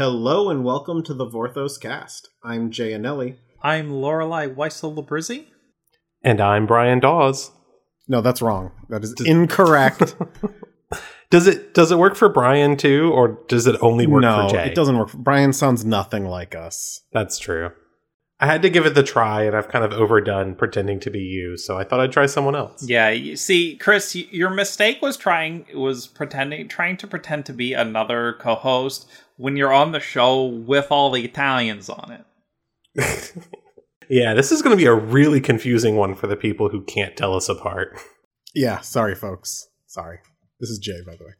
Hello and welcome to the Vorthos cast. I'm Jay Annelli. I'm Loreley Weissel Labrizzi. And I'm Brian Dawes. No, that's wrong. That is incorrect. Does it does it work for Brian too, or does it only work no, for Jay? it doesn't work. Brian sounds nothing like us. That's true. I had to give it the try, and I've kind of overdone pretending to be you, so I thought I'd try someone else. Yeah, you see, Chris, your mistake was trying was pretending trying to pretend to be another co-host when you're on the show with all the Italians on it. Yeah, this is going to be a really confusing one for the people who can't tell us apart. Yeah, sorry, folks. Sorry. This is Jay, by the way.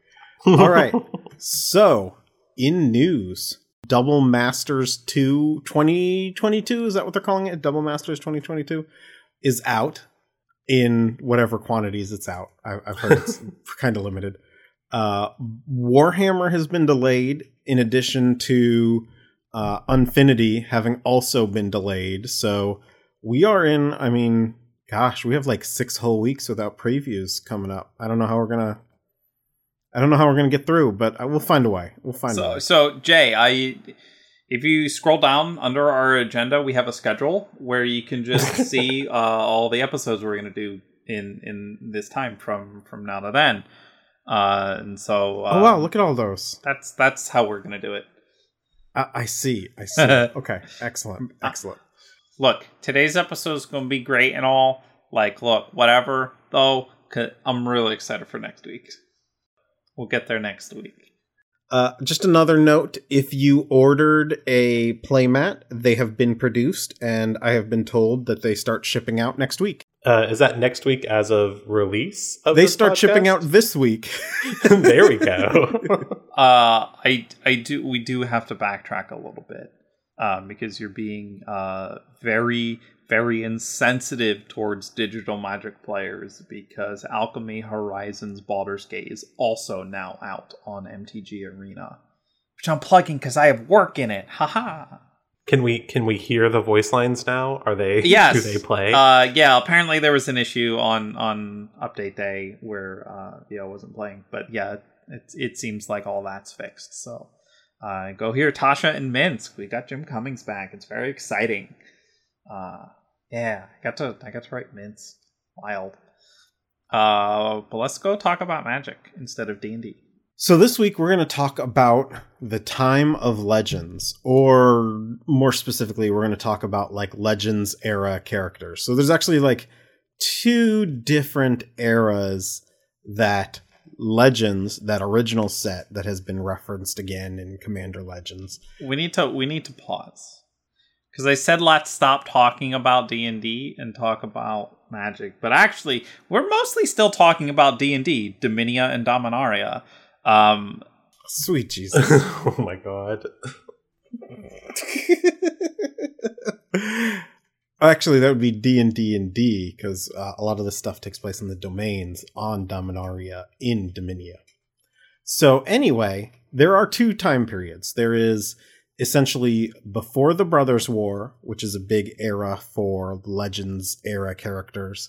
All right. so, in news, Double Masters 2 2022, is that what they're calling it? Double Masters 2022 is out in whatever quantities it's out. I, I've heard it's kind of limited. Uh, Warhammer has been delayed, in addition to uh, Unfinity having also been delayed. So we are in, I mean, gosh, we have like six whole weeks without previews coming up. I don't know how we're gonna. I don't know how we're gonna get through, but I, we'll find a way. We'll find a way. so Jay, I if you scroll down under our agenda, we have a schedule where you can just see uh, all the episodes we're going to do in in this time from from now to then. Uh, and so, uh, oh wow, look at all those. that's that's how we're going to do it. I, I see. I see. okay, excellent, excellent. look, today's episode is going to be great and all. Like, look, whatever, Though, I'm really excited for next week. We'll get there next week. Uh, just another note: if you ordered a playmat, they have been produced, and I have been told that they start shipping out next week. Uh, is that next week as of release? Of they this start shipping out this week. there we go. Uh, I, I do, we do have to backtrack a little bit, um, because you're being uh very, very insensitive towards digital magic players because Alchemy Horizons Baldur's Gate is also now out on MTG Arena, which I'm plugging because I have work in it. Haha. Can we can we hear the voice lines now? Are they? yes Do they play? uh yeah apparently there was an issue on on update day where uh yeah wasn't playing but yeah it, it seems like all that's fixed so uh go here tasha and minsc we got jim cummings back it's very exciting uh yeah i got to i got to write minsc wild uh but let's go talk about magic instead of d&d So this week we're going to talk about the time of legends, or more specifically, we're going to talk about like legends era characters. So there's actually like two different eras that legends, that original set that has been referenced again in Commander Legends. we need to we need to pause because I said let's stop talking about D and talk about magic, but actually we're mostly still talking about D and D, Dominia and Dominaria. Um, Sweet Jesus. oh my god. Actually, that would be D and D and D because uh, a lot of this stuff takes place in the domains on Dominaria in Dominia. So anyway, there are two time periods. There is essentially before the Brothers' War, which is a big era for Legends era characters,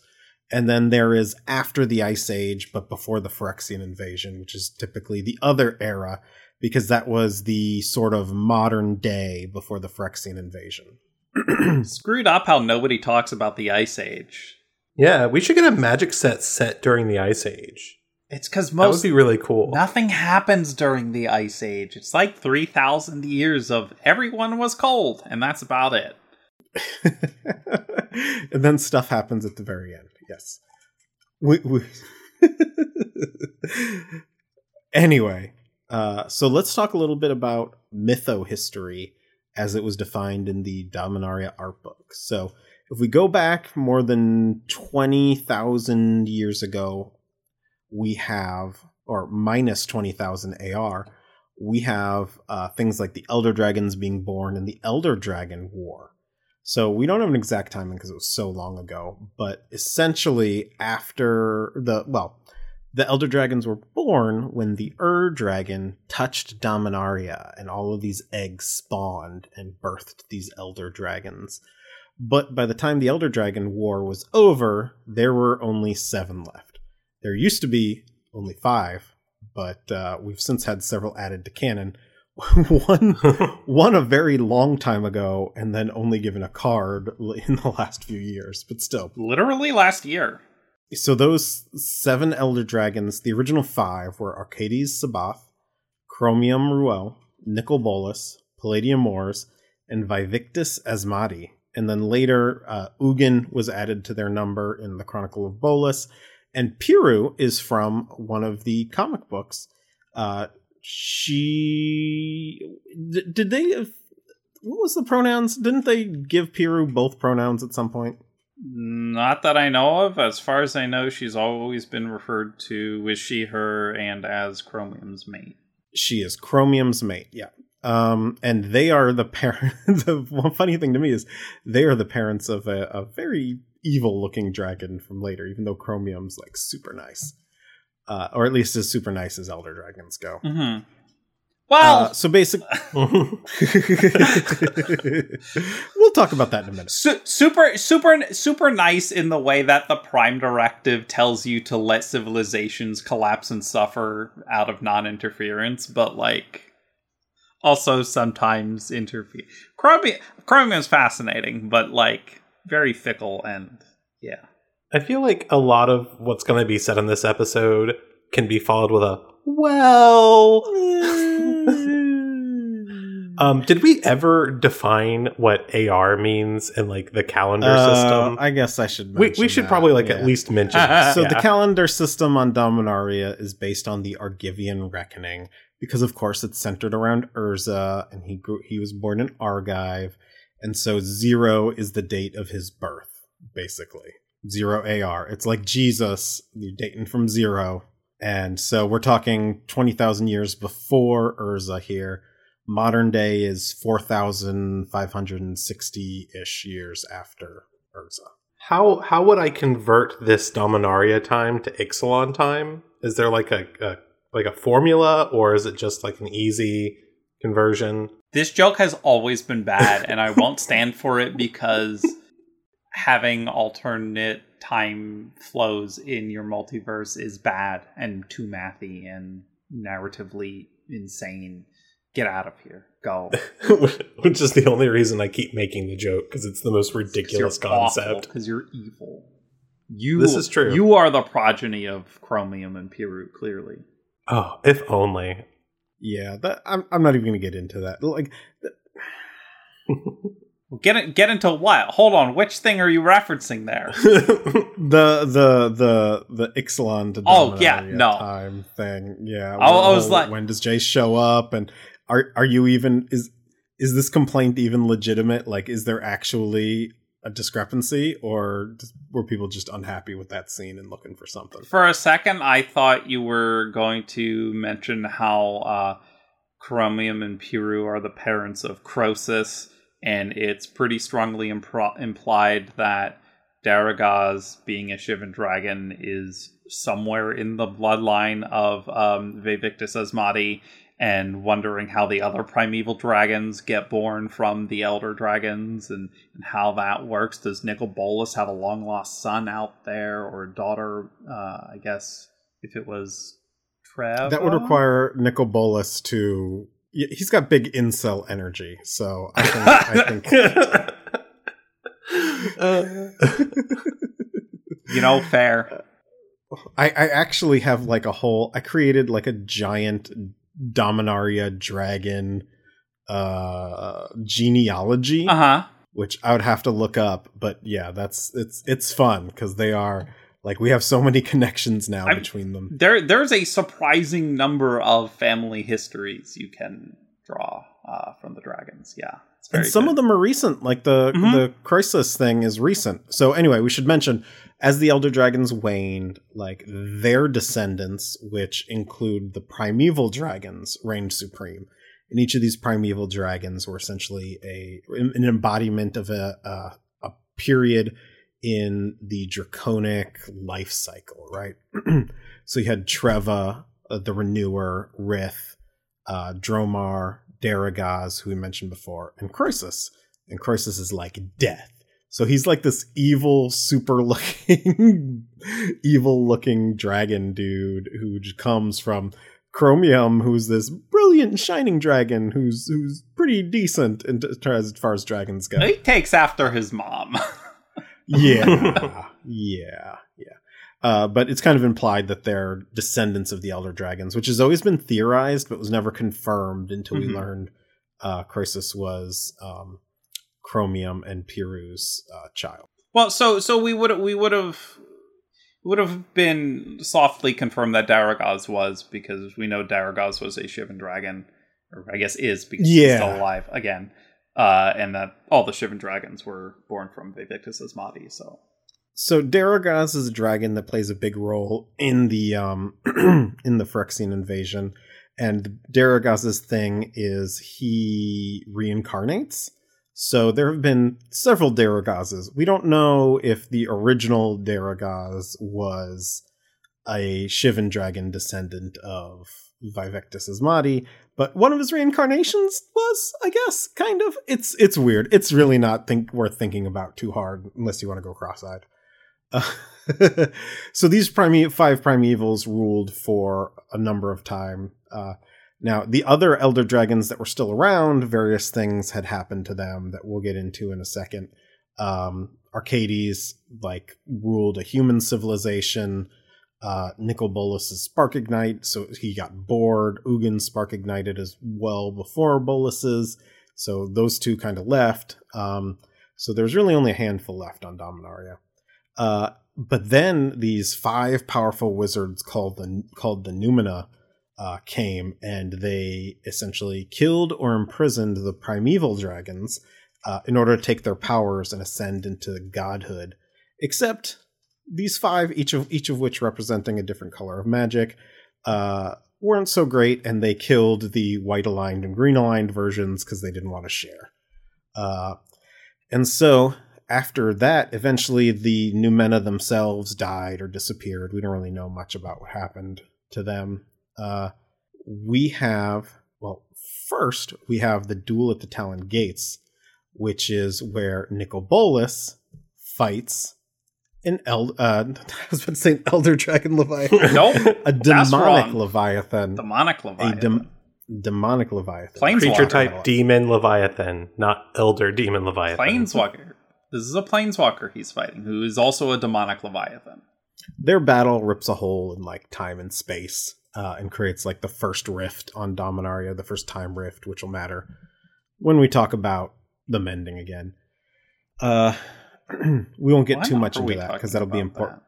and then there is after the Ice Age, but before the Phyrexian invasion, which is typically the other era because that was the sort of modern day before the Phyrexian invasion. screwed up how nobody talks about the Ice Age. Yeah, we should get a magic set set during the Ice Age. It's because That would most be really cool. nothing happens during the Ice Age. It's like three thousand years of everyone was cold, and that's about it. and then stuff happens at the very end. Yes. We, we anyway, uh, so let's talk a little bit about mytho history as it was defined in the Dominaria art book. So if we go back more than 20,000 years ago, we have, or minus 20,000 AR, we have uh, things like the Elder Dragons being born and the Elder Dragon War. So we don't have an exact timing because it was so long ago, but essentially after the well, the Elder Dragons were born when the Ur Dragon touched Dominaria, and all of these eggs spawned and birthed these Elder Dragons. But by the time the Elder Dragon War was over, there were only seven left. There used to be only five, but uh, we've since had several added to canon. one one a very long time ago, and then only given a card in the last few years. But still, Literally last year. so those seven elder dragons, the original five were Arcades Sabboth, Chromium Rhuell, Nicol Bolas, Palladia-Mors, and Vaevictis Asmadi. And then later, uh, Ugin was added to their number in the Chronicle of Bolas. And Piru is from one of the comic books. Uh, she. D- did they. What was the pronouns? Didn't they give Piru both pronouns at some point? Not that I know of. As far as I know, she's always been referred to with she, her, and as Chromium's mate. She is Chromium's mate, yeah. Um, and they are the parent. the one funny thing to me is they are the parents of a, a very evil-looking dragon from later, even though Chromium's like super nice, uh, or at least as super nice as elder dragons go. Mm-hmm. Well, Uh, so basically, we'll talk about that in a minute. Su- super super super nice in the way that the prime directive tells you to let civilizations collapse and suffer out of non-interference but like also sometimes interfere chromium is fascinating but like very fickle and yeah I feel like a lot of what's going to be said in this episode can be followed with a well. um, did we ever define what AR means in like the calendar Uh, system? I guess I should. we mention we should that, probably like yeah. at least mention. So Yeah. the calendar system on Dominaria is based on the Argivian reckoning because, of course, it's centered around Urza, and he grew, he was born in Argive, and so zero is the date of his birth, basically zero AR. It's like Jesus, you're dating from zero, and so we're talking twenty thousand years before Urza here. Modern day is four thousand five hundred and sixty ish years after Urza. How how would I convert this Dominaria time to Ixalan time? Is there like a, a like a formula, or is it just like an easy conversion? this joke has always been bad and i won't stand for it because having alternate time flows in your multiverse is bad and too mathy and narratively insane get out of here go Which is the only reason I keep making the joke because it's the most ridiculous concept. because you're evil you This is true. you are the progeny of chromium and piru clearly Oh, if only. Yeah, that I'm I'm not even gonna get into that. Like Well, get it, get into what hold on which thing are you referencing there the the the the Ixalan to Oh, yeah, no. time thing. Yeah, I- I was like- when does Jay show up, and are are you even is is this complaint even legitimate? Like, is there actually a discrepancy, or were people just unhappy with that scene and looking for something? For a second, I thought you were going to mention how uh, Chromium and Piru are the parents of Crosis, and it's pretty strongly impro- implied that Darigaaz, being a Shivan dragon, is somewhere in the bloodline of um, Vaevictis Asmadi, and wondering how the other primeval dragons get born from the elder dragons and, and how that works. Does Nicol Bolas have a long lost son out there or a daughter? Uh, I guess if it was Trev. That would require Nicol Bolas to. He's got big incel energy, so I think I think You know, fair. I, I actually have like a whole I created like a giant Dominaria dragon uh genealogy Uh huh. which I would have to look up but yeah that's it's it's fun because they are like we have so many connections now I'm- between them There, there's a surprising number of family histories you can draw uh, from the dragons. Yeah, and some of them are recent like the Mhm. the crosis thing is recent so anyway we should mention as the elder dragons waned like their descendants which include the primeval dragons reigned supreme and each of these primeval dragons were essentially a an embodiment of a a, a period in the draconic life cycle right so you had treva uh, the renewer rith uh, dromar darigaaz who we mentioned before and crosis and crosis is like death so he's like this evil, super looking, evil looking dragon dude who comes from Chromium, who's this brilliant shining dragon, who's who's pretty decent in, as far as dragons go. He takes after his mom. yeah, yeah, yeah. Uh, but it's kind of implied that they're descendants of the elder dragons, which has always been theorized, but was never confirmed until Mhm. we learned uh, Crosis was um, Chromium and Piru's uh, child. Well, so so we would we would have would have been softly confirmed that Darigaaz was because we know Darigaaz was a Shivan dragon, or I guess is because he's Yeah. still alive again, uh, and that all the Shivan dragons were born from Vaevictis Asmadi. So So Darigaaz is a dragon that plays a big role in the um in the Phyrexian invasion, and Darigaaz's thing is he reincarnates. So there have been several Darigaazes. We don't know if the original Darigaaz was a Shivan dragon descendant of Vaevictis Asmadi, but one of his reincarnations was, I guess, kind of. It's it's weird. It's really not think worth thinking about too hard unless you want to go cross-eyed. Uh, so these prime five primevals ruled for a number of time. Uh, now the other elder dragons that were still around, various things had happened to them that we'll get into in a second. Um, Arcades like ruled a human civilization. Uh, Nicol Bolas's spark ignite, so he got bored. Ugin spark ignited as well before Bolas's, so those two kind of left. Um, so there's really only a handful left on Dominaria. Uh, but then these five powerful wizards called the called the Numena uh, came, and they essentially killed or imprisoned the primeval dragons uh, in order to take their powers and ascend into godhood. Except these five, each of each of which representing a different color of magic, uh, weren't so great, and they killed the white aligned and green aligned versions because they didn't want to share. Uh, and so after that, eventually the Numena themselves died or disappeared. We don't really know much about what happened to them. Uh, we have, well, first we have the duel at the Talon Gates, which is where Nicol Bolas fights an eld. Uh, I was about to say an elder dragon leviathan, nope, a That's demonic wrong. leviathan, demonic a Leviathan. dem- demonic leviathan. Planes- Creature type demon leviathan, not elder demon leviathan. Planeswalker. This is a planeswalker he's fighting, who is also a demonic leviathan. their battle rips a hole in like time and space uh, and creates like the first rift on Dominaria, the first time rift, which will matter when we talk about the mending again. Uh, we won't get Why too much into that because that'll be important.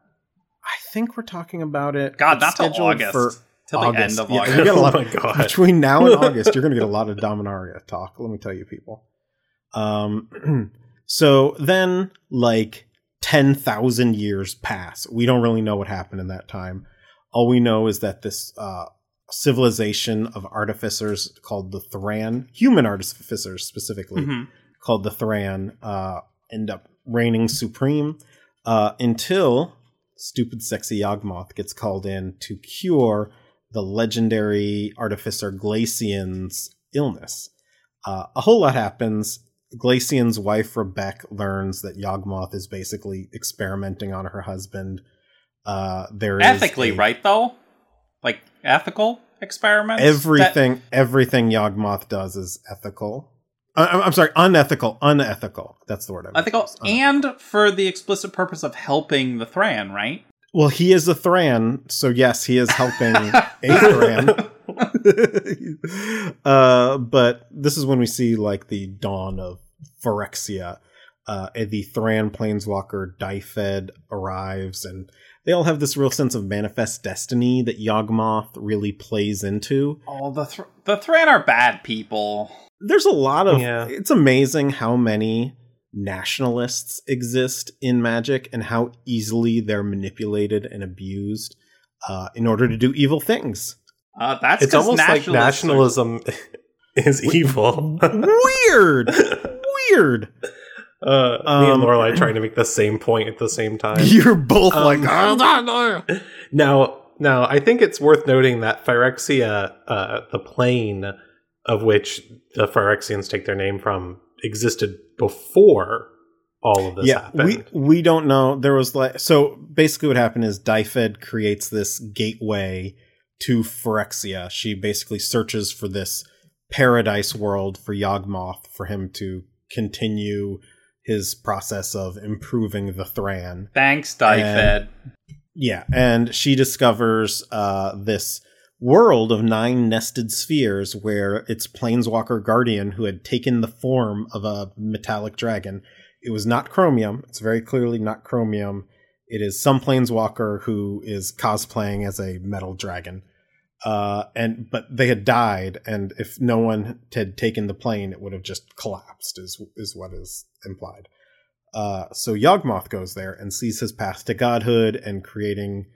I think we're talking about it. God, not till August. for till the August. end of Yeah, August. we got a lot oh of- my god. between now and August, you're going to get a lot of Dominaria talk. Let me tell you, people. Um, so then, like ten thousand years pass. We don't really know what happened in that time. All we know is that this uh, civilization of artificers called the Thran, human artificers specifically, Mhm. called the Thran, uh, end up reigning supreme uh, until stupid, sexy Yawgmoth gets called in to cure the legendary artificer Glacian's illness. Uh, a whole lot happens. Glacian's wife Rebbec learns that Yawgmoth is basically experimenting on her husband. Uh, there is Ethically, a- right? Though, like ethical experiments. That- Everything, everything Yawgmoth does is ethical. Uh, I'm I'm sorry, unethical. Unethical. That's the word. I meant. ethical, Uh, and for the explicit purpose of helping the Thran, right? well, he is a Thran, so yes, he is helping a Thran. uh, but this is when we see like the dawn of Phyrexia. Uh, the Thran planeswalker Dyfed arrives, and they all have this real sense of manifest destiny that Yawgmoth really plays into. Oh, the Thr- the Thran are bad people. There's a lot of. Yeah. It's amazing how many nationalists exist in Magic and how easily they're manipulated and abused uh, in order to do evil things. Uh, that's it's 'cause almost like nationalists are- nationalism is evil. Weird, weird. Uh, me Um, and Loreley trying to make the same point at the same time. You're both Um, like, "Ah, ah, ah." Now, now, I think it's worth noting that Phyrexia, uh, the plane of which the Phyrexians take their name from, existed before all of this yeah, happened. we we don't know. There was like so basically what happened is Dyfed creates this gateway to Phyrexia. She basically searches for this paradise world for Yawgmoth for him to continue his process of improving the Thran. Thanks, Dyfed. Yeah, and she discovers uh, this world of nine nested spheres where its planeswalker guardian, who had taken the form of a metallic dragon, it was not chromium. It's very clearly not chromium. It is some planeswalker who is cosplaying as a metal dragon. Uh, and but they had died, and if no one had taken the plane, it would have just collapsed. Is is what is implied. Uh, so Yawgmoth goes there and sees his path to godhood and creating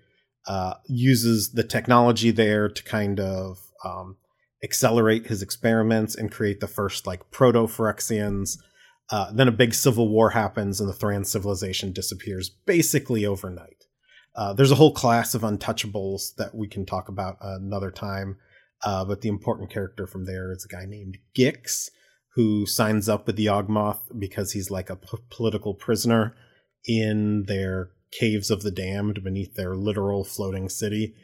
uh, uses the technology there to kind of um, accelerate his experiments and create the first like proto Phyrexians. Uh, then a big civil war happens and the Thran civilization disappears basically overnight. Uh, there's a whole class of untouchables that we can talk about another time, uh, but the important character from there is a guy named Gix, who signs up with Yawgmoth because he's like a p- political prisoner in their caves of the damned beneath their literal floating city.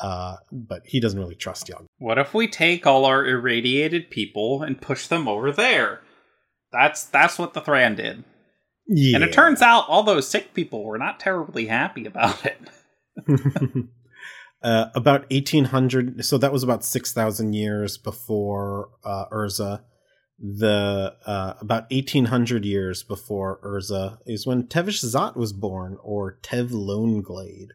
Uh, but he doesn't really trust Yawgmoth. What if we take all our irradiated people and push them over there? That's that's what the Thran did. Yeah. And it turns out all those sick people were not terribly happy about it. uh, about 1800, so that was about 6,000 years before uh, Urza. The uh, about 1800 years before Urza is when Tevesh Szat was born, or Tev Loneglade,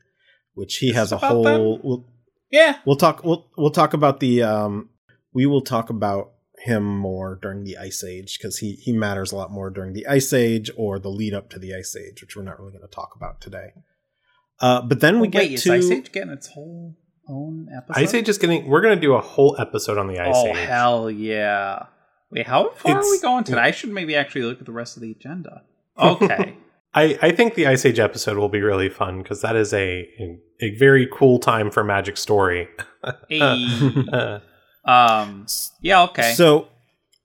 which he has a whole. We'll, Yeah. we'll talk. We'll we'll talk about the. Um, we will talk about him more during the Ice Age because he he matters a lot more during the Ice Age or the lead up to the Ice Age, which we're not really going to talk about today. Uh, but then we Oh, get wait, is to Ice Age getting its whole own episode? Ice Age is getting. We're going to do a whole episode on the Ice oh Age. hell yeah! Wait, how far are we going today? I should maybe actually look at the rest of the agenda. Okay. I, I think the Ice Age episode will be really fun because that is a a very cool time for Magic Story. Hey. Uh, um. Yeah. Okay. So,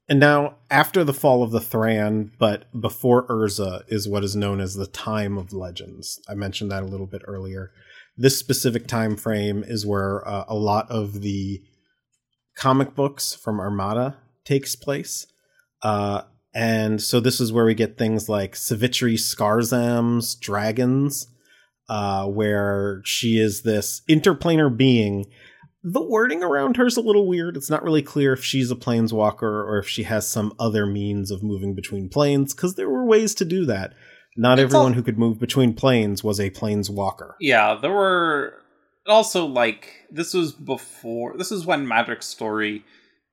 and now after the fall of the Thran, but before Urza is what is known as the Time of Legends. I mentioned that a little bit earlier. This specific time frame is where uh, a lot of the comic books from Armada takes place. Uh, and so this is where we get things like Savitri Skarzam's Dragons, uh, where she is this interplanar being the wording around her is a little weird. It's not really clear if she's a planeswalker or if she has some other means of moving between planes, because there were ways to do that. Not It's everyone al- who could move between planes was a planeswalker. yeah, there were also like this was before. This is when Magic Story.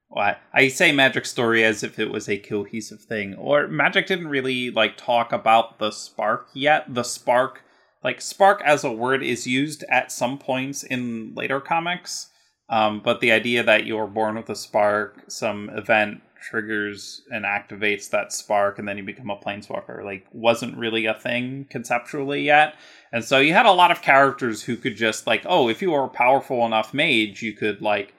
Well, I say Magic Story as if it was a cohesive thing, or Magic didn't really like talk about the spark yet. The spark, like spark as a word, is used at some points in later comics. Um, but the idea that you're born with a spark, some event triggers and activates that spark, and then you become a planeswalker, like wasn't really a thing conceptually yet. And so you had a lot of characters who could just like, oh, if you were a powerful enough mage, you could like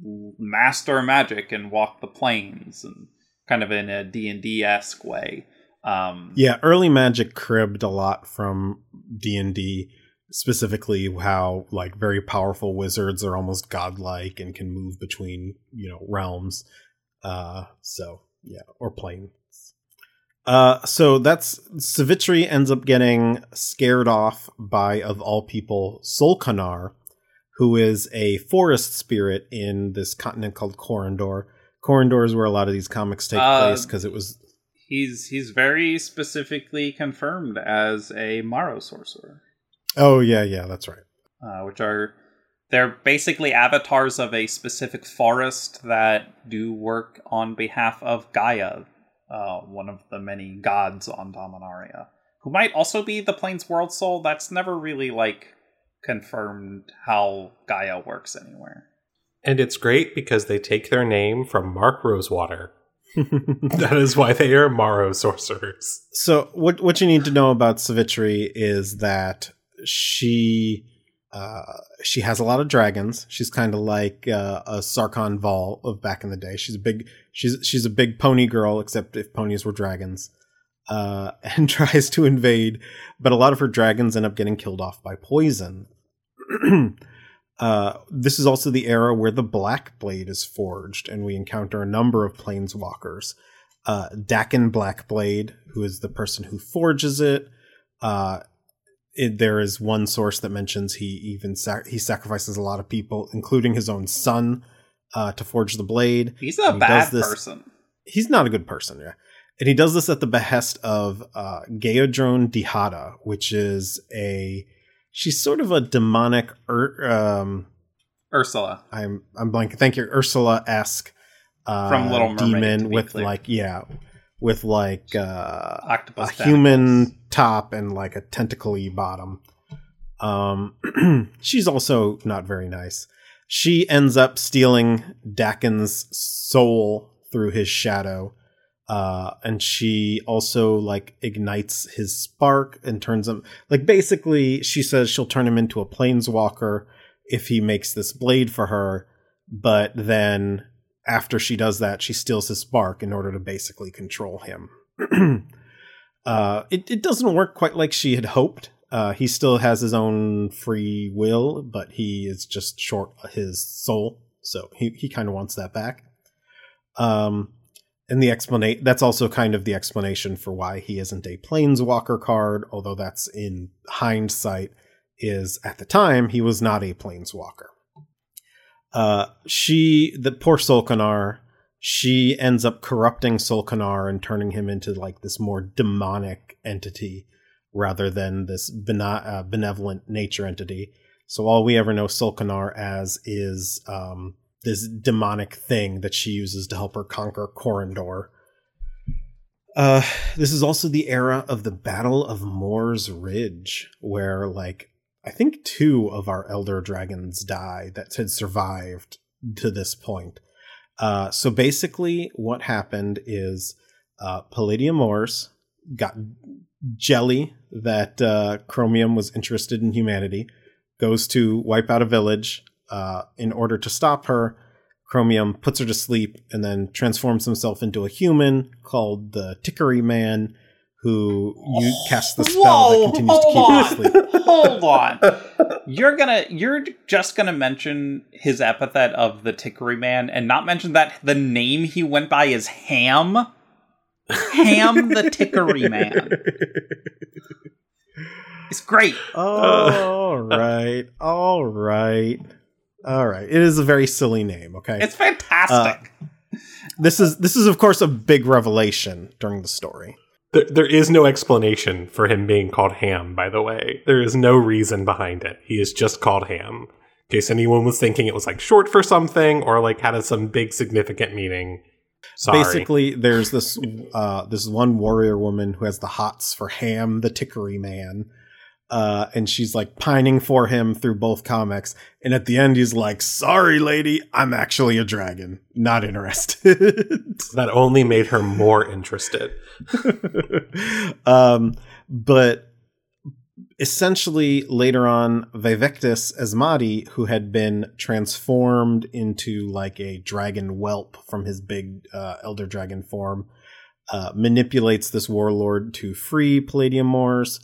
master magic and walk the planes, and kind of in a D and D esque way. Um, Yeah, early magic cribbed a lot from D&D, specifically how like very powerful wizards are almost godlike and can move between, you know, realms. Uh so, yeah, or planes. Uh so that's Savitri ends up getting scared off by of all people Solkanar, who is a forest spirit in this continent called Corondor. Corondor is where a lot of these comics take Uh, place because it was he's he's very specifically confirmed as a Maro sorcerer. Oh yeah, yeah, that's right. uh, which are they're basically avatars of a specific forest that do work on behalf of Gaia, uh, one of the many gods on Dominaria, who might also be the Plains World Soul. That's never really like confirmed how Gaia works anywhere. and it's great because they take their name from Mark Rosewater. that is why they are Maro sorcerers. so what what you need to know about Savitri is that she uh, she has a lot of dragons. She's kind of like uh, a Sarkhan Vol of back in the day. She's a big she's she's a big pony girl, except if ponies were dragons. Uh, and tries to invade, but a lot of her dragons end up getting killed off by poison. Uh, this is also the era where the Black Blade is forged, and we encounter a number of planeswalkers. Uh, Dakkon Blackblade, who is the person who forges it. Uh, it, there is one source that mentions he even sac- he sacrifices a lot of people, including his own son, uh, to forge the blade. He's a He bad this- person. He's not a good person, yeah. And he does this at the behest of uh, Geyadrone Dihada, which is a she's sort of a demonic ur- um, Ursula. I'm I'm blanking. Thank you, Ursula esque uh, From Little Mermaid, demon with clear. like yeah, with like uh, a Octopus human tentacles. Top and like a tentacly bottom. Um, she's also not very nice. She ends up stealing Dakkon's soul through his shadow. Uh, and she also like ignites his spark and turns him like basically she says she'll turn him into a planeswalker if he makes this blade for her, but then after she does that, she steals his spark in order to basically control him. uh, it, it doesn't work quite like she had hoped. Uh, he still has his own free will, but he is just short his soul, so he, he kind of wants that back. Um, and the explanation that's also kind of the explanation for why he isn't a planeswalker card, although that's in hindsight is at the time he was not a planeswalker. Uh, she, the poor Solkanar, she ends up corrupting Solkanar and turning him into like this more demonic entity rather than this bene- uh, benevolent nature entity. So all we ever know Solkanar as is um, this demonic thing that she uses to help her conquer Corondor. Uh, this is also the era of the Battle of Moor's Ridge, where like I think two of our elder dragons die that had survived to this point. Uh, so basically, what happened is uh, Palladia-Mors got jelly that uh, Chromium was interested in humanity, goes to wipe out a village. Uh, in order to stop her, Chromium puts her to sleep and then transforms himself into a human called the Tickery Man, who you cast the spell that continues to keep her asleep. Hold on. You're gonna you're just gonna mention his epithet of the Tickery Man and not mention that the name he went by is Ham? Ham the Tickery Man. It's great. all right, all right, all right. It is a very silly name. Okay, It's fantastic. Uh, this is this is of course a big revelation during the story. There, there is no explanation for him being called Ham, by the way. There is no reason behind it. He is just called Ham. In case anyone was thinking it was like short for something or like had some big significant meaning. Sorry. Basically, there's this uh, this one warrior woman who has the hots for Ham, the Tickery Man, uh, and she's like pining for him through both comics. And at the end, he's like, "Sorry, lady, I'm actually a dragon. Not interested." that only made her more interested. um, but essentially, later on, Vaevictis Asmadi, who had been transformed into like a dragon whelp from his big uh, elder dragon form, uh, manipulates this warlord to free Palladia-Mors.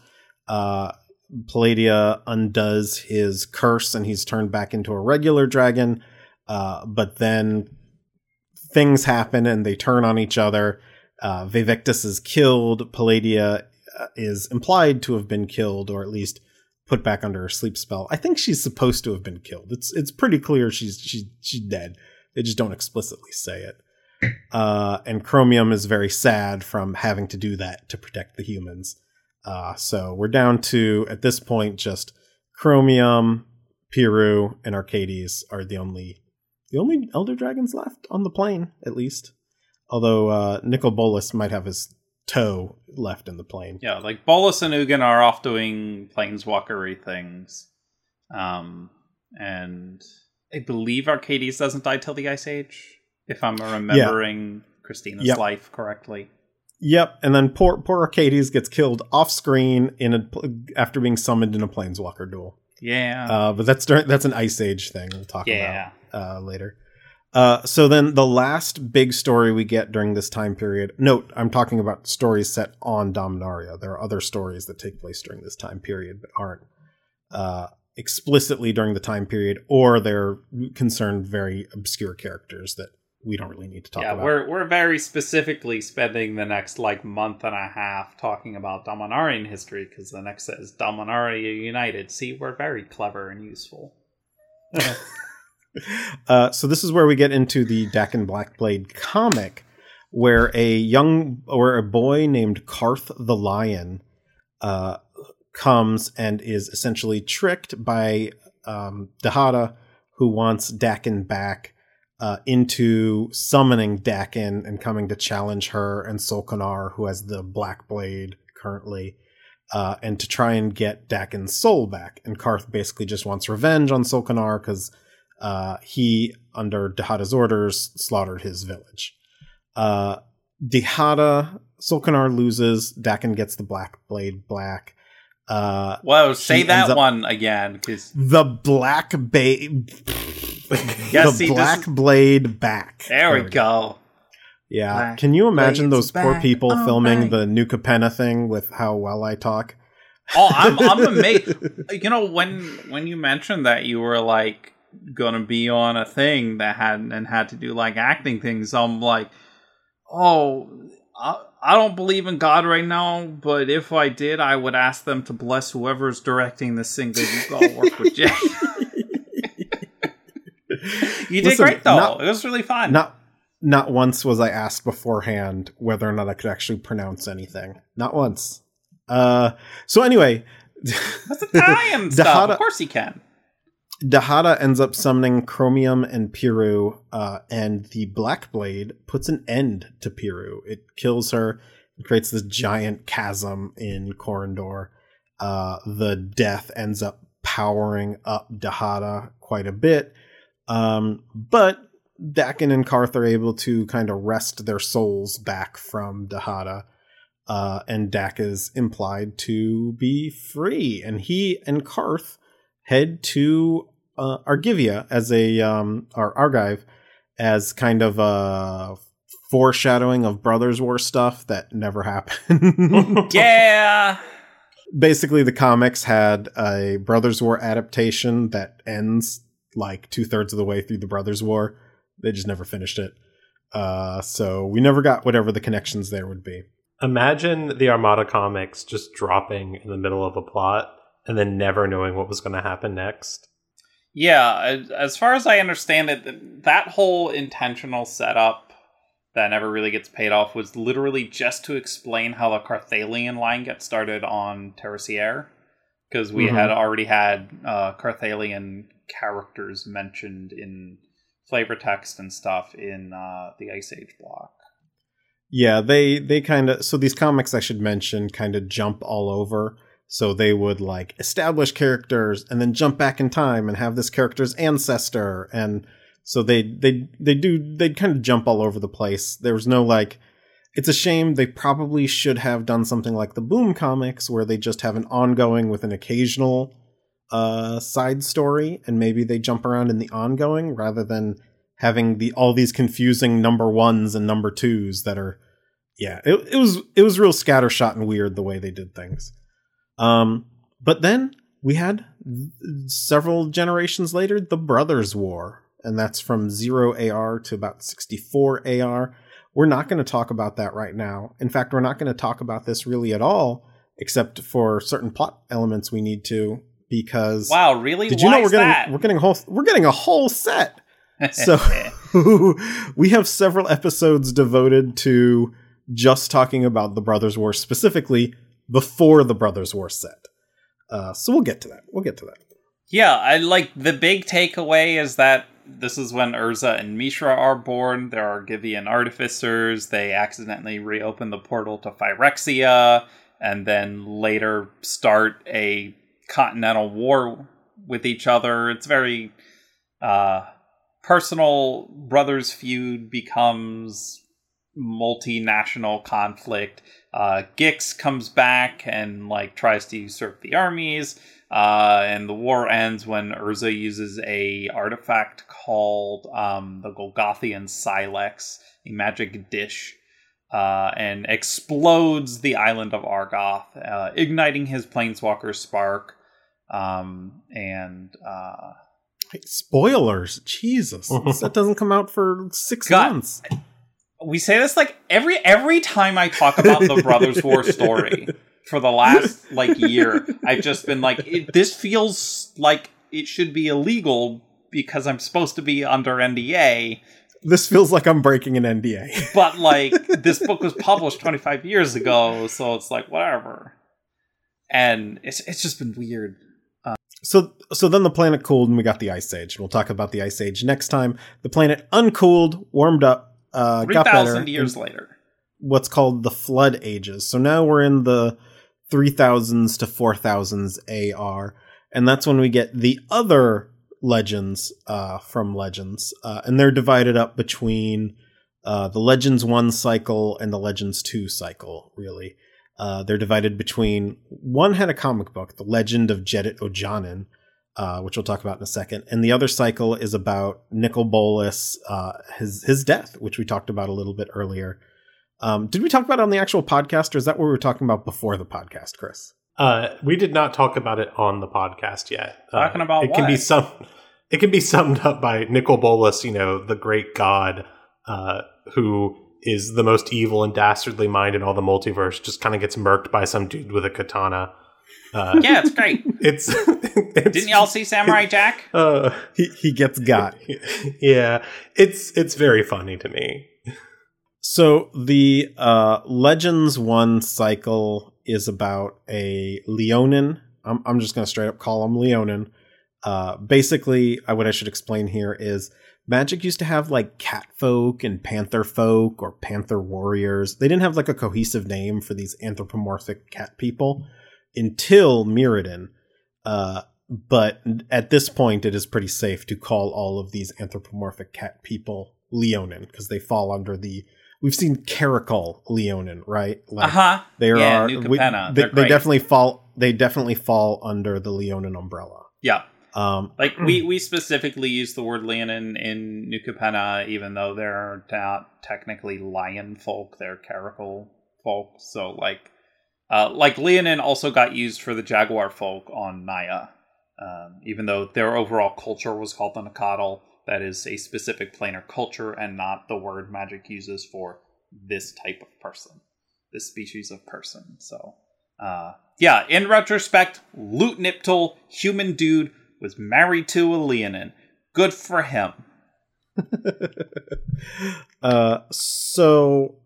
Uh, Palladia undoes his curse and he's turned back into a regular dragon. Uh, but then things happen and they turn on each other. Uh, Vaevictis is killed. Palladia uh, is implied to have been killed, or at least put back under a sleep spell. I think she's supposed to have been killed. It's it's pretty clear she's she's she's dead. They just don't explicitly say it. Uh, and Chromium is very sad from having to do that to protect the humans. Uh, so we're down to at this point just Chromium, Piru, and Arcades are the only the only Elder Dragons left on the plane, at least. Although uh, Nicol Bolas might have his toe left in the plane. Yeah, like Bolas and Ugin are off doing planeswalkery things. Um, and I believe Arcades doesn't die till the Ice Age, if I'm remembering Christina's Yep. life correctly. Yep, and then poor poor Arcades gets killed off screen in a after being summoned in a planeswalker duel. Yeah. Uh, but that's during, that's an Ice Age thing we'll talk yeah. about uh, later. Uh, so then the last big story we get during this time period. Note, I'm talking about stories set on Dominaria. There are other stories that take place during this time period, but aren't. Uh, explicitly during the time period, or they're concerned very obscure characters that we don't really need to talk yeah, about. we're we're very specifically spending the next like month and a half talking about Dominarian history because the next is Dominaria United. See, we're very clever and useful. uh, so this is where we get into the Dakkon Blackblade comic, where a young or a boy named Karth the Lion uh, comes and is essentially tricked by um, Dihada, who wants Dakkon back uh, into summoning Dakkon and coming to challenge her and Solkanar, who has the Black Blade currently, uh, and to try and get Dakkon's soul back. And Karth basically just wants revenge on Solkanar because uh, he, under Dihada's orders, slaughtered his village. Uh, Dihada, Solkanar loses, Dakkon gets the Black Blade black. Uh, Whoa, say that one again, because the Black Ba- Yeah, the see, Black is- Blade back. there we go. Yeah. Black Can you imagine Blade's those poor back. people Oh, filming right. the New Capenna thing with how well I talk? Oh, I'm I'm amazed. You know, when when you mentioned that you were like gonna be on a thing that had and had to do like acting things, I'm like, oh, I, I don't believe in God right now, but if I did, I would ask them to bless whoever's directing this thing because you all work with Jay. you did Listen, great though. not- it was really fun. Not not once was I asked beforehand whether or not I could actually pronounce anything. Not once. Uh so anyway, That's Italian stuff. Dihada- Of course he can. Dihada ends up summoning Chromium and Piru, uh, and the Black Blade puts an end to Piru. It kills her, and creates this giant chasm in Corondor. Uh, the death ends up powering up Dihada quite a bit, um, but Dakkon and Karth are able to kind of wrest their souls back from Dihada. Uh, and Dak is implied to be free, and he and Karth head to uh, Argivia as a um, or Argive as kind of a foreshadowing of Brothers War stuff that never happened. Yeah. Basically, the comics had a Brothers War adaptation that ends like two thirds of the way through the Brothers War. They just never finished it. Uh, so we never got whatever the connections there would be. Imagine the Armada comics just dropping in the middle of a plot and then never knowing what was going to happen next. Yeah, as- as far as I understand it, that whole intentional setup that never really gets paid off was literally just to explain how the Carthalion line gets started on Terisiare. Because we Mhm. had already had uh, Carthalion characters mentioned in flavor text and stuff in uh, the Ice Age block. Yeah, they they kind of so these comics I should mention kind of jump all over. So they would like establish characters and then jump back in time and have this character's ancestor and so they they they do they kind of jump all over the place. There was no like it's a shame they probably should have done something like the Boom comics where they just have an ongoing with an occasional uh side story and maybe they jump around in the ongoing rather than having the all these confusing number ones and number twos that are yeah it, it was it was real scattershot and weird the way they did things. Um but then we had several generations later the brothers war and that's from 0 ar to about 64 ar we're not going to talk about that right now. In fact we're not going to talk about this really at all except for certain plot elements we need to because Wow, really? did you Why know we're getting that? we're getting a whole we're getting a whole set so we have several episodes devoted to just talking about the Brothers War specifically before the Brothers War set. Uh, so we'll get to that. We'll get to that. Yeah, I like the big takeaway is that this is when Urza and Mishra are born. There are Givian artificers. They accidentally reopen the portal to Phyrexia and then later start a continental war with each other. It's very uh, personal. Brothers feud becomes multinational conflict. Uh, Gix comes back and like tries to usurp the armies. Uh, and the war ends when Urza uses a artifact called um, the Golgothian Sylex, a magic dish, uh, and explodes the island of Argoth, uh, igniting his planeswalker spark. Um, and uh, Hey, spoilers, Jesus, that doesn't come out for six God. months. we say this like every every time I talk about the Brothers War story for the last like year. I've just been like, it, this feels like it should be illegal because I'm supposed to be under NDA. This feels like I'm breaking an NDA. But like, this book was published 25 years ago, so it's like whatever. And it's it's just been weird. So, so then the planet cooled and we got the ice age. We'll talk about the ice age next time. The planet uncooled, warmed up, uh, got better. thousand years later. What's called the flood ages. So now we're in the 3000s to 4000s AR, and that's when we get the other legends uh, from Legends, uh, and they're divided up between uh, the Legends 1 cycle and the Legends 2 cycle, really. Uh, they're divided between one had a comic book, The Legend of Jedit Ojanin, uh, which we'll talk about in a second, and the other cycle is about Nicol Bolas, uh, his his death, which we talked about a little bit earlier. Um, did we talk about it on the actual podcast, or is that what we were talking about before the podcast, Chris? Uh, we did not talk about it on the podcast yet. Uh, Talking about it can be some. It can be summed up by Nicol Bolas, you know, the great god uh, who is the most evil and dastardly mind in all the multiverse. Just kind of gets murked by some dude with a katana. Uh, Yeah, it's great. it's, it's Didn't y'all see Samurai Jack? Uh, He he gets got. yeah, it's it's very funny to me. So the uh, Legends One cycle is about a Leonin. I'm I'm just gonna straight up call him Leonin. Uh, basically, I, what I should explain here is Magic used to have like cat folk and panther folk or panther warriors. They didn't have like a cohesive name for these anthropomorphic cat people until Mirrodin. Uh, but at this point, it is pretty safe to call all of these anthropomorphic cat people Leonin because they fall under the. We've seen Caracal Leonin, right? Uh Like huh. there Yeah, are New we- they, they definitely fall. They definitely fall under the Leonin umbrella. Yeah. Um, Like we we specifically use the word Leonin in Capenna, even though they're not technically lion folk, they're caracal folk. So like, uh, like Leonin also got used for the jaguar folk on Naya, um, even though their overall culture was called the Nakatl. That is a specific planar culture and not the word magic uses for this type of person, this species of person. So. Uh, yeah, in retrospect, Loot Niptal, human dude, was married to a Leonin. Good for him. uh, so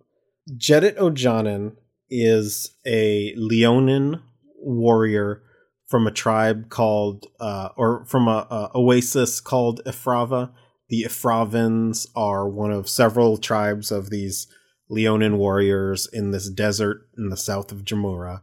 Jedit Ojanin is a Leonin warrior from a tribe called, uh, or from a, a oasis called Efrava. The Efravans are one of several tribes of these Leonin warriors in this desert in the south of Jamuraa.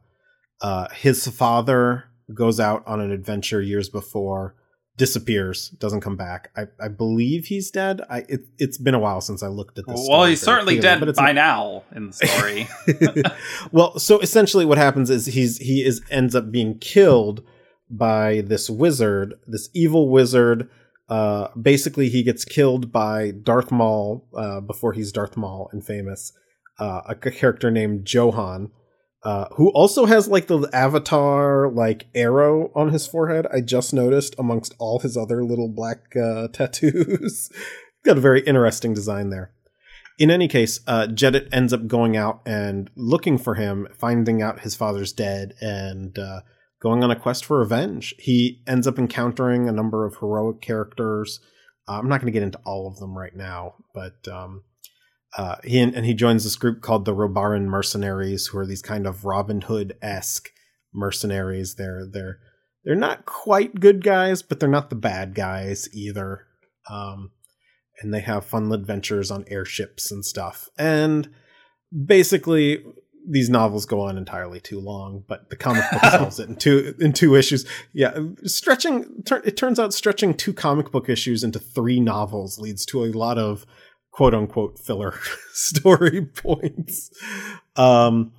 Uh, his father goes out on an adventure years before, disappears, doesn't come back. I, I believe he's dead. I it, it's been a while since I looked at this. well, he's certainly dead but it's by now in the story. well, so essentially, what happens is he's he is ends up being killed by this wizard, this evil wizard. Uh, basically, he gets killed by Darth Maul uh, before he's Darth Maul and famous. Uh, a character named Johan, uh, who also has like the Avatar like arrow on his forehead. I just noticed amongst all his other little black uh, tattoos. Got a very interesting design there. In any case, uh, Jedit ends up going out and looking for him, finding out his father's dead, and uh, going on a quest for revenge. He ends up encountering a number of heroic characters. Uh, I'm not going to get into all of them right now, but um, uh, he and, he joins this group called the Robaran Mercenaries, who are these kind of Robin Hood esque mercenaries. They're they're they're not quite good guys, but they're not the bad guys either. Um, and they have fun adventures on airships and stuff. And basically, these novels go on entirely too long, but the comic book solves it in two in two issues. Yeah, stretching. Tur- it turns out stretching two comic book issues into three novels leads to a lot of quote unquote filler story points. Um,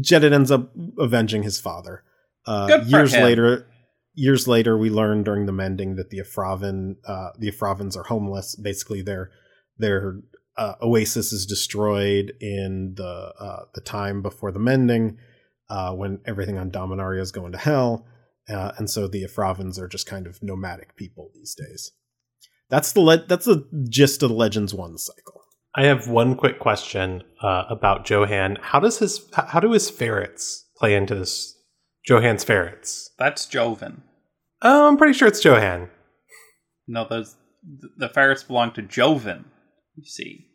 Jedit ends up avenging his father. Uh, years him. later, years later, we learn during the mending that the Efravan, uh, the Efravans are homeless. Basically, their their uh, oasis is destroyed in the uh, the time before the mending, uh, when everything on Dominaria is going to hell. uh, and so the Efravans are just kind of nomadic people these days. That's the le- that's the gist of the Legends One cycle. I have one quick question uh, about Johann. How does his how do his ferrets play into this? Johann's ferrets. That's Joven. Oh, I'm pretty sure it's Johann. No, those the ferrets belong to Joven. You see,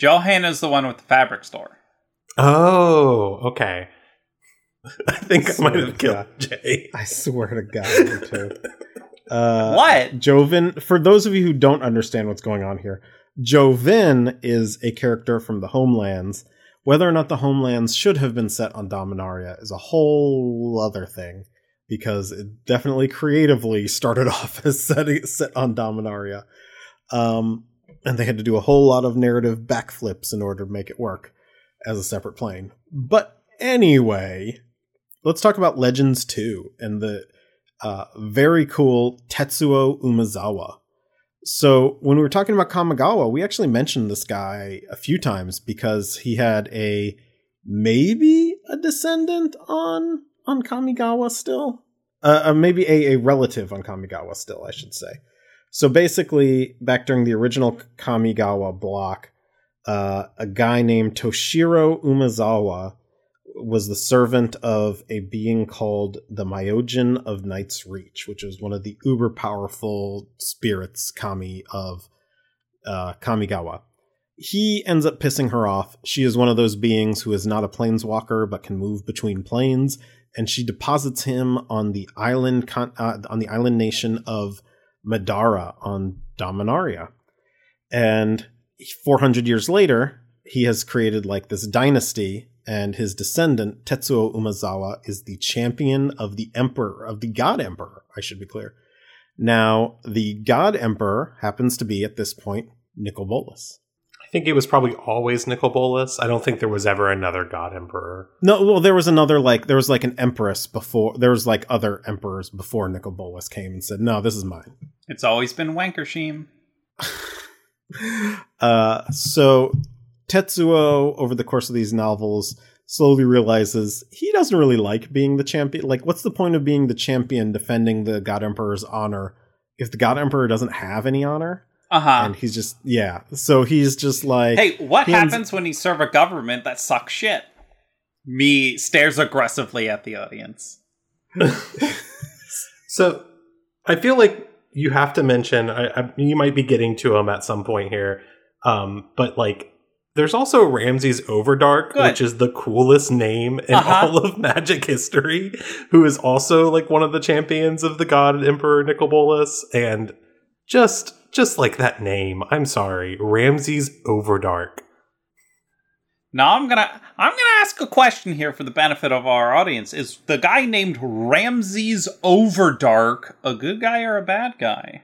Johann is the one with the fabric store. Oh, okay. I think I, Swear might have to killed God. Jay. I swear to God, you two. Uh, What? Joven, for those of you who don't understand what's going on here, Joven is a character from the Homelands. Whether or not the Homelands should have been set on Dominaria is a whole other thing, because it definitely creatively started off as setting, set on Dominaria. Um, and they had to do a whole lot of narrative backflips in order to make it work as a separate plane. But anyway, let's talk about Legends 2 and the uh, very cool Tetsuo Umezawa. So when we were talking about Kamigawa, we actually mentioned this guy a few times because he had a maybe a descendant on on Kamigawa still, uh, uh, maybe a, a relative on Kamigawa still, I should say. So basically, back during the original Kamigawa block, uh, a guy named Toshiro Umezawa was the servant of a being called the Myojin of Night's Reach, which was one of the uber powerful spirits kami of uh, Kamigawa. He ends up pissing her off. She is one of those beings who is not a planeswalker but can move between planes, and she deposits him on the island con- uh, on the island nation of Madara on Dominaria. And 400 years later, he has created like this dynasty and his descendant Tetsuo Umezawa is the champion of the emperor of the god emperor i should be clear now the god emperor happens to be at this point nicol bolas I think it was probably always Nicol Bolas. I don't think there was ever another God Emperor. no well there was another like there was like an empress before there was like other emperors before nicol bolas came and said no this is mine It's always been Wankershim. uh, so Tetsuo, over the course of these novels, slowly realizes he doesn't really like being the champion. Like, what's the point of being the champion defending the God Emperor's honor if the God Emperor doesn't have any honor? Uh huh. And he's just, yeah. So he's just like, Hey, what he ends- happens when you serve a government that sucks shit? Me stares aggressively at the audience. So I feel like you have to mention. I, I, you might be getting to him at some point here, um, but like. There's also Ramses Overdark, Good. which is the coolest name in Uh-huh. all of Magic history, who is also like one of the champions of the God Emperor Nicol Bolas, and just just like that name. I'm sorry, Ramses Overdark. Now I'm gonna I'm gonna ask a question here for the benefit of our audience. Is the guy named Ramses Overdark a good guy or a bad guy?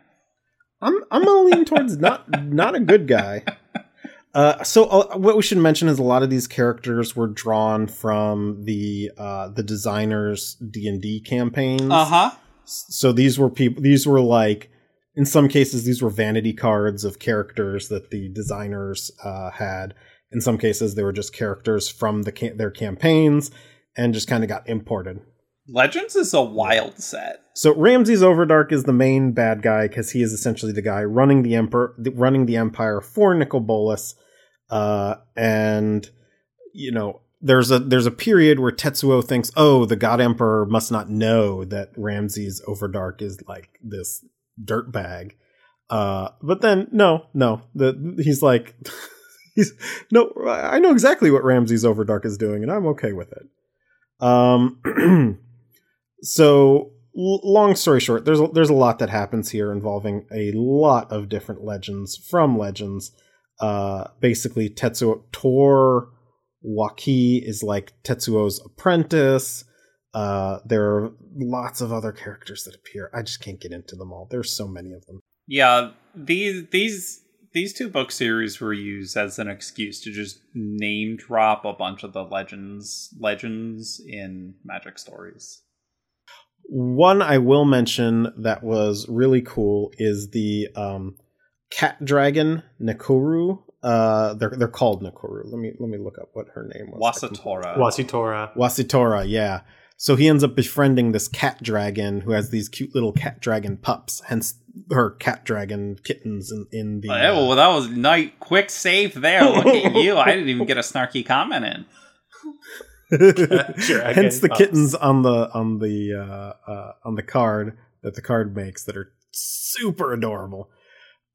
I'm I'm gonna lean towards not not a good guy. Uh, so uh, what we should mention is a lot of these characters were drawn from the uh, the designers D and D campaigns. Uh huh. So these were people. These were like, in some cases, these were vanity cards of characters that the designers uh, had. In some cases, they were just characters from the ca- their campaigns and just kind of got imported. Legends is a wild set. So Ramses Overdark is the main bad guy because he is essentially the guy running the emperor, running the empire for Nicol Bolas, uh, and you know there's a there's a period where Tetsuo thinks, oh, the God Emperor must not know that Ramses Overdark is like this dirtbag, uh, but then no, no, the he's like. He's no, I know exactly what Ramses Overdark is doing, and I'm okay with it. Um, so long story short, there's a, there's a lot that happens here involving a lot of different legends from legends. Uh, basically, Tetsuo Tor Wauki is like Tetsuo's apprentice. Uh, there are lots of other characters that appear. I just can't get into them all. There's so many of them. Yeah, these these these two book series were used as an excuse to just name drop a bunch of the legends legends in magic stories. One I will mention that was really cool is the um, cat dragon Nekoru. Uh, they're they're called Nekoru. Let me let me look up what her name was. Wasatora. Wasitora. Wasitora, yeah. So he ends up befriending this cat dragon who has these cute little cat dragon pups, hence her cat dragon kittens in, in the. Oh, yeah, well, that was night quick save there. Look at you. I didn't even get a snarky comment in. uh, hence the pups. kittens on the on the uh, uh, on the card that the card makes that are super adorable.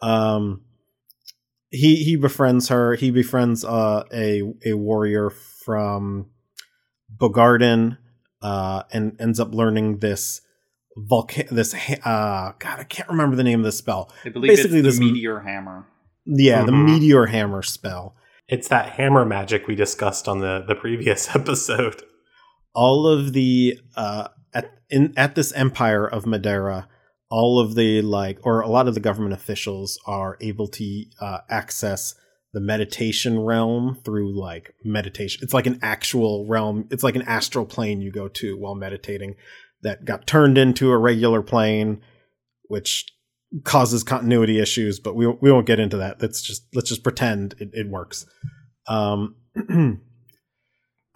Um, he he befriends her. He befriends uh, a a warrior from Bogardan uh, and ends up learning this volcano. This uh, God, I can't remember the name of the spell. I believe Basically, it's the this meteor hammer. Yeah, mm-hmm. the meteor hammer spell. It's that hammer magic we discussed on the the previous episode. All of the uh, at in at this empire of Madara, all of the like, or a lot of the government officials are able to uh, access the meditation realm through like meditation. It's like an actual realm. It's like an astral plane you go to while meditating that got turned into a regular plane, which causes continuity issues. But we we won't get into that. Let's just let's just pretend it, it works. Um,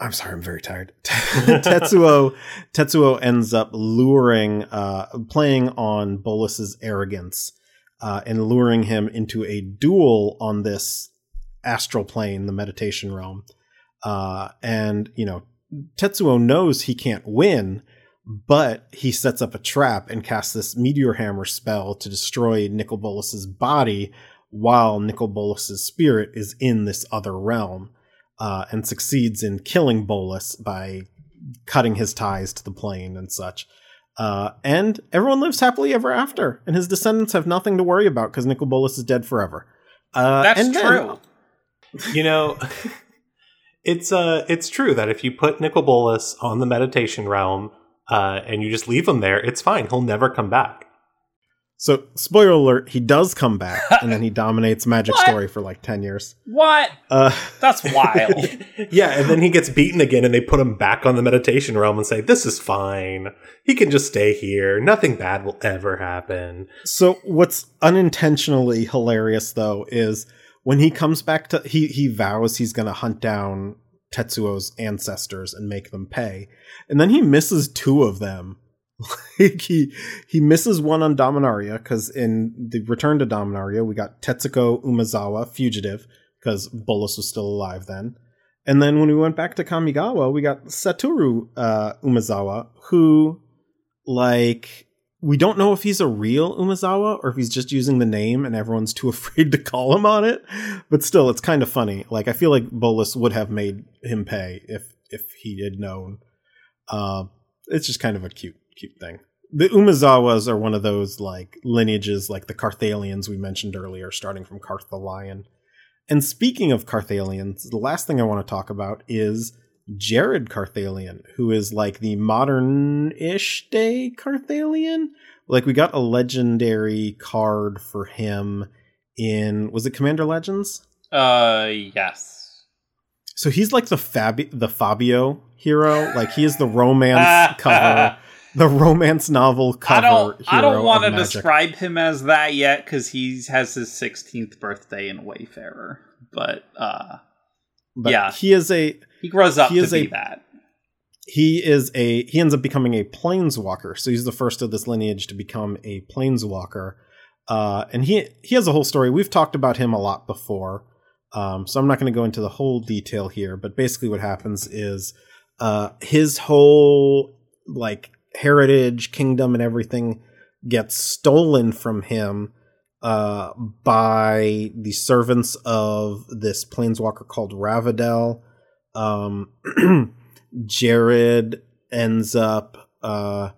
I'm sorry, I'm very tired. Tetsuo Tetsuo ends up luring, uh, playing on Bolas's arrogance, uh, and luring him into a duel on this astral plane, the meditation realm. Uh, and, you know, Tetsuo knows he can't win, but he sets up a trap and casts this meteor hammer spell to destroy Nicol Bolas's body while Nicol Bolas's spirit is in this other realm, uh, and succeeds in killing Bolas by cutting his ties to the plane and such. Uh, and everyone lives happily ever after, and his descendants have nothing to worry about because Nicol Bolas is dead forever. Uh, That's true. Then, you know, it's uh, it's true that if you put Nicol Bolas on the meditation realm uh, and you just leave him there, it's fine. He'll never come back. So, spoiler alert, he does come back, and then he dominates Magic Story for like 10 years. What? Uh, That's wild. yeah, and then he gets beaten again, and they put him back on the meditation realm and say, This is fine. He can just stay here. Nothing bad will ever happen. So, what's unintentionally hilarious, though, is when he comes back to he he vows he's going to hunt down Tetsuo's ancestors and make them pay. And then he misses two of them. like he he misses one on Dominaria cuz in the return to Dominaria we got Tetsuko Umezawa fugitive because Bolas was still alive then. And then when we went back to Kamigawa, we got Satoru uh, Umezawa who like we don't know if he's a real Umezawa or if he's just using the name and everyone's too afraid to call him on it. But still, it's kind of funny. Like I feel like Bolas would have made him pay if if he had known. Uh, it's just kind of a cute cute thing. The Umezawas are one of those like lineages, like the Carthalions we mentioned earlier, starting from Carth the Lion. And speaking of Carthalions, the last thing I want to talk about is Jared Carthalion, who is like the modern ish day Carthalion. Like we got a legendary card for him in was it Commander Legends? Uh yes. So he's like the Fabi the Fabio hero. Like he is the romance cover the romance novel cover. I don't. I don't want to describe him as that yet because he has his 16th birthday in Wayfarer. But uh, but yeah, he is a he grows up he to be a, that. He is a he ends up becoming a planeswalker. So he's the first of this lineage to become a planeswalker. Uh, and he he has a whole story. We've talked about him a lot before. Um, so I'm not going to go into the whole detail here, but basically what happens is uh, his whole like heritage, kingdom, and everything gets stolen from him uh, by the servants of this planeswalker called Ravidel. Um, Jared ends up uh,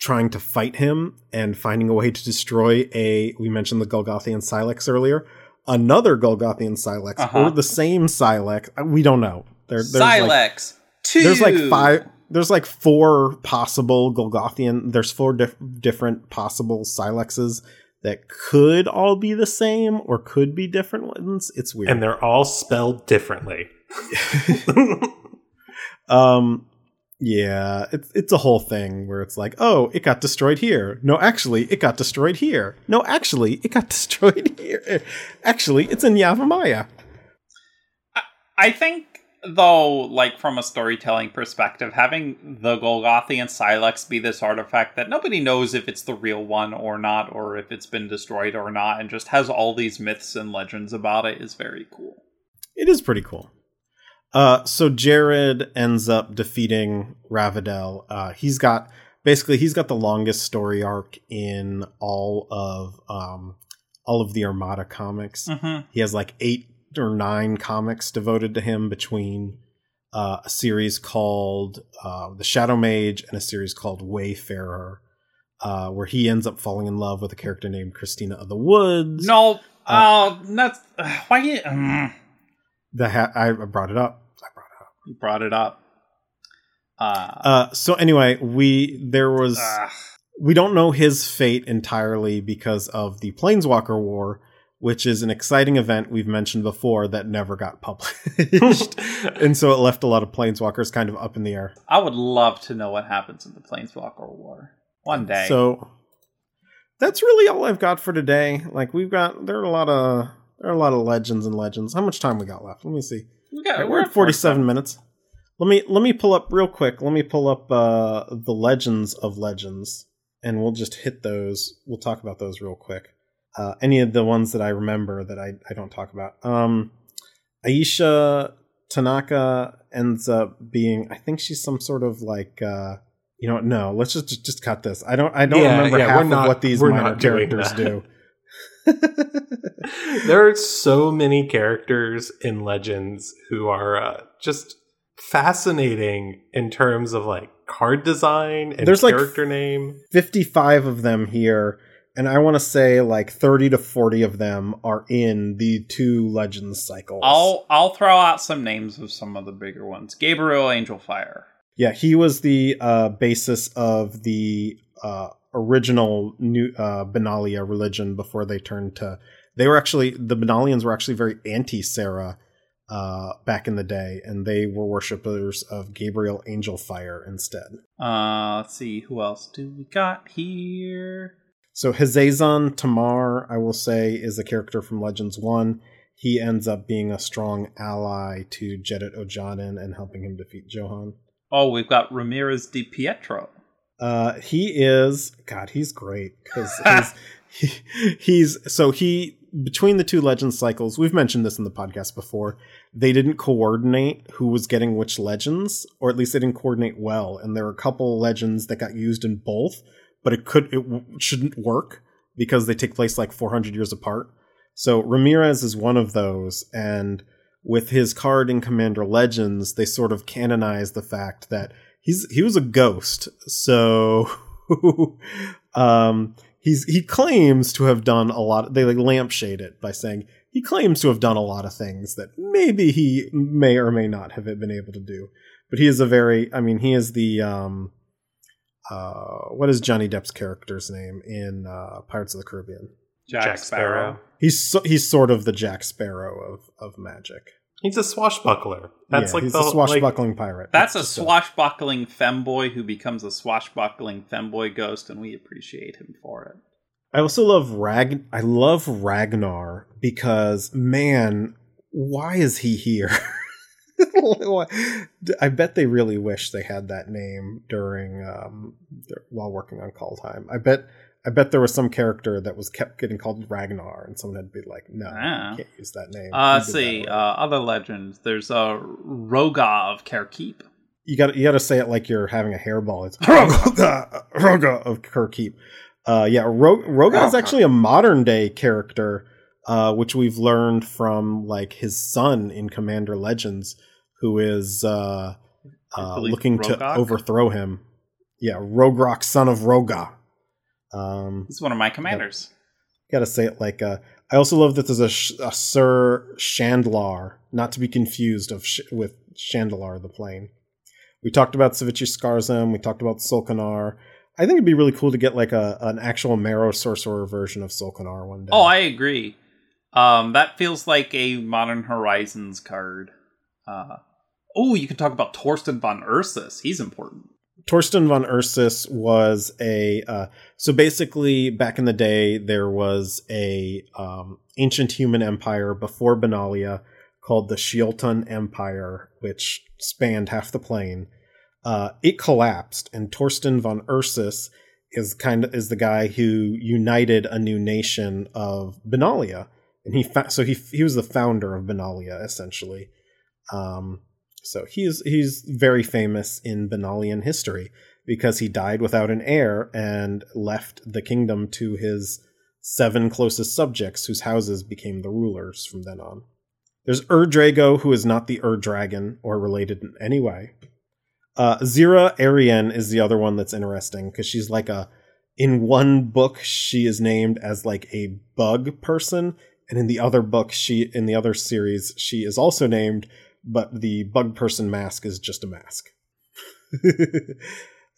trying to fight him and finding a way to destroy a. We mentioned the Golgothian Sylex earlier. Another Golgothian Sylex uh-huh. or the same Sylex. Uh, we don't know. There, there's Sylex like, two. There's like five. There's like four possible Golgothian. There's four dif- different possible Sylexes that could all be the same or could be different ones. It's weird. And they're all spelled differently. um yeah, it's it's a whole thing where it's like, "Oh, it got destroyed here." No, actually, it got destroyed here. No, actually, it got destroyed here. Actually, it's in Yavimaya. I think though, like from a storytelling perspective, having the Golgothian Sylex be this artifact that nobody knows if it's the real one or not, or if it's been destroyed or not, and just has all these myths and legends about it is very cool. It is pretty cool. Uh, so Jared ends up defeating Ravidel. Uh, he's got basically he's got the longest story arc in all of um, all of the Armada comics. Mm-hmm. He has like eight or nine comics devoted to him between uh, a series called uh, The Shadow Mage and a series called Wayfarer, uh, where he ends up falling in love with a character named Christina of the Woods. No, Uh, oh, that's why you, mm, The ha- I brought it up. I brought it up. you brought it up. Uh, Uh, so anyway, we there was we don't know his fate entirely because of the Planeswalker War, which is an exciting event we've mentioned before that never got published, and so it left a lot of Planeswalkers kind of up in the air. I would love to know what happens in the Planeswalker War one day. So that's really all I've got for today. Like we've got there are a lot of there are a lot of legends and legends. How much time we got left? Let me see. we got, we're at 47 minutes. Let me let me pull up real quick. Let me pull up uh, the legends of legends, and we'll just hit those. We'll talk about those real quick. Uh, any of the ones that I remember that I, I don't talk about. Um, Ayesha Tanaka ends up being. I think she's some sort of like. Uh, you know, no. Let's just just cut this. I don't. I don't Yeah, remember yeah, half of not- what these minor characters do. there are so many characters in Legends who are uh, just fascinating in terms of like card design and There's, like, character name. 55 of them here and i want to say like 30 to 40 of them are in the two legends cycles I'll I'll throw out some names of some of the bigger ones. Gabriel Angelfire. yeah he was the uh, basis of the uh, original new uh, benalia religion before they turned to they were actually the benalians were actually very anti-Serra uh, back in the day and they were worshippers of gabriel angel fire instead Uh, let's see who else do we got here. So Hazazon Tamar, I will say, is a character from Legends 1. He ends up being a strong ally to Jedit Ojanin and helping him defeat Johan. Oh, we've got Ramirez DePietro. Uh, he is God. He's great because he's, he, he's so he between the two legend cycles. We've mentioned this in the podcast before. They didn't coordinate who was getting which legends, or at least they didn't coordinate well. And there were a couple legends that got used in both, but it could it shouldn't work because they take place like 400 years apart. So Ramirez is one of those, and with his card in Commander Legends, they sort of canonize the fact that he's he was a ghost. So um he's he claims to have done a lot they like lampshade it by saying he claims to have done a lot of things that maybe he may or may not have been able to do. But he is a very I mean he is the um uh what is Johnny Depp's character's name in uh Pirates of the Caribbean? Jack, Sparrow. He's so, he's sort of the Jack Sparrow of of magic. He's a swashbuckler. That's Yeah, like he's the a like, swashbuckling pirate. That's a just swashbuckling femboy who becomes a swashbuckling femboy ghost, and we appreciate him for it. I also love Rag. I love Ragnar because man, why is he here? I bet they really wish they had that name during um while working on Kaldheim. I bet I bet there was some character that was kept getting called Ragnar, and someone had to be like, "No, Ah. you can't use that name." Uh, You let's did see. Uh, other legends. There's a Rohgahh of Kher Keep. you got you got to say it like you're having a hairball. It's Rohgahh, Rohgahh of Kher Keep. Uh, yeah, Ro- Rohgahh is actually a modern day character, uh, which we've learned from like his son in Commander Legends, who is uh, uh, believe looking to overthrow him. Yeah, Rograkh, son of Rohgahh. Um, He's one of my commanders. gotta say it like uh, I also love that there's a, a Sir Shandlar, not to be confused of sh- with Shandalar the plane. We talked about Sivitri Scarzam. We talked about Solkanar. I think it'd be really cool to get like a an actual Maro Sorcerer version of Solkanar one day. Oh, I agree. Um, that feels like a Modern Horizons card. Uh, oh, you can talk about Torsten von Ursus. He's important. Torsten von Ursus was a uh, so basically back in the day there was a um, ancient human empire before Benalia called the Sheoltun Empire, which spanned half the plane. Uh, it collapsed, and Torsten von Ursus is kind of is the guy who united a new nation of Benalia, and he fa- so he he was the founder of Benalia essentially. Um, so he's he's very famous in Benalian history because he died without an heir and left the kingdom to his seven closest subjects, whose houses became the rulers from then on. There's Ur-Drago, who is not the Ur-Dragon or related in any way. Uh, Xira Arien is the other one that's interesting because she's like a. In one book, she is named as like a bug person, and in the other book, she in the other series, she is also named, but the bug person mask is just a mask.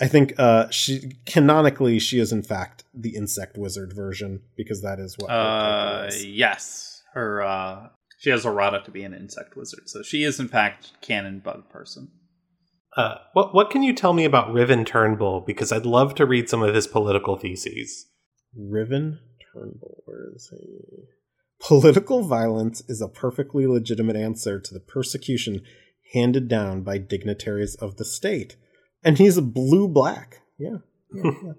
I think uh, she canonically she is in fact the insect wizard version because that is what. her Uh, is. yes, her uh, she has errata to be an insect wizard, so she is in fact canon bug person. Uh, what what can you tell me about Riven Turnbull? Because I'd love to read some of his political theses. Riven Turnbull, where is he? Political violence is a perfectly legitimate answer to the persecution handed down by dignitaries of the state. And he's a blue black. Yeah. yeah, yeah.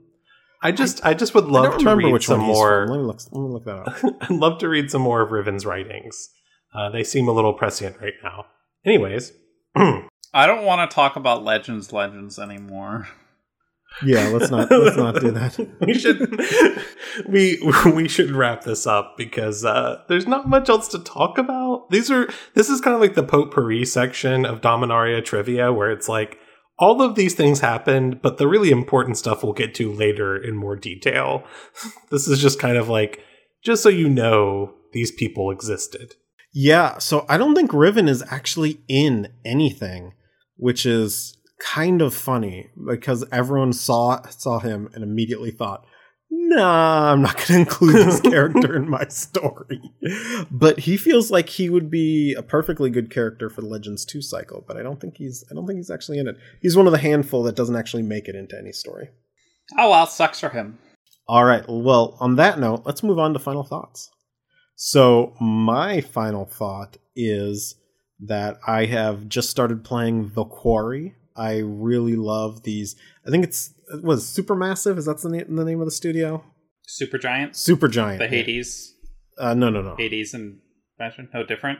I just I, just would love to read which some more. Let me look, let me look that up. I'd love to read some more of Riven's writings. Uh, they seem a little prescient right now. Anyways, I don't want to talk about Legends Legends anymore. Yeah, let's not let's not do that. we should we we should wrap this up because uh, there's not much else to talk about. These are this is kind of like the potpourri section of Dominaria trivia, where it's like all of these things happened, but the really important stuff we'll get to later in more detail. this is just kind of like just so you know these people existed. Yeah, so I don't think Riven is actually in anything, which is kind of funny because everyone saw saw him and immediately thought, "Nah, I'm not going to include this character in my story." But he feels like he would be a perfectly good character for the Legends 2 cycle, but I don't think he's I don't think he's actually in it. He's one of the handful that doesn't actually make it into any story. Oh well, sucks for him. All right. Well, on that note, let's move on to final thoughts. So, my final thought is that I have just started playing The Quarry. I really love these. I think it's was Supermassive. Is that the name, the name of the studio? Super Giant, Super Giant. the Hades, Uh, no, no, no. Hades and Bastion. No different.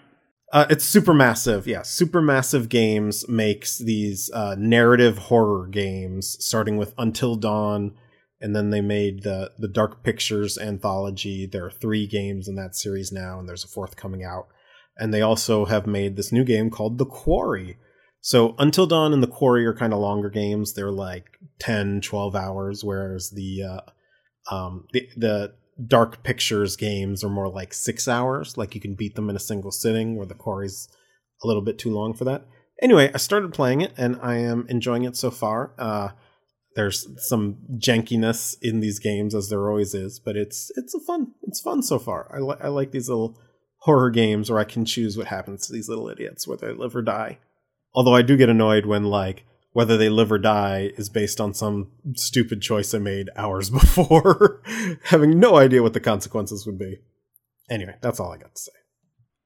Uh, it's Supermassive. Yeah, Supermassive Games makes these uh, narrative horror games, starting with Until Dawn, and then they made the the Dark Pictures anthology. There are three games in that series now, and there's a fourth coming out. And they also have made this new game called The Quarry. So Until Dawn and The Quarry are kind of longer games. They're like 10, 12 hours, whereas the uh, um, the the Dark Pictures games are more like six hours. Like you can beat them in a single sitting, where the quarry's a little bit too long for that. Anyway, I started playing it and I am enjoying it so far. Uh, there's some jankiness in these games, as there always is, but it's it's a fun it's fun so far. I li- I like these little horror games where I can choose what happens to these little idiots, whether they live or die. Although I do get annoyed when like whether they live or die is based on some stupid choice I made hours before, having no idea what the consequences would be. Anyway, that's all I got to say.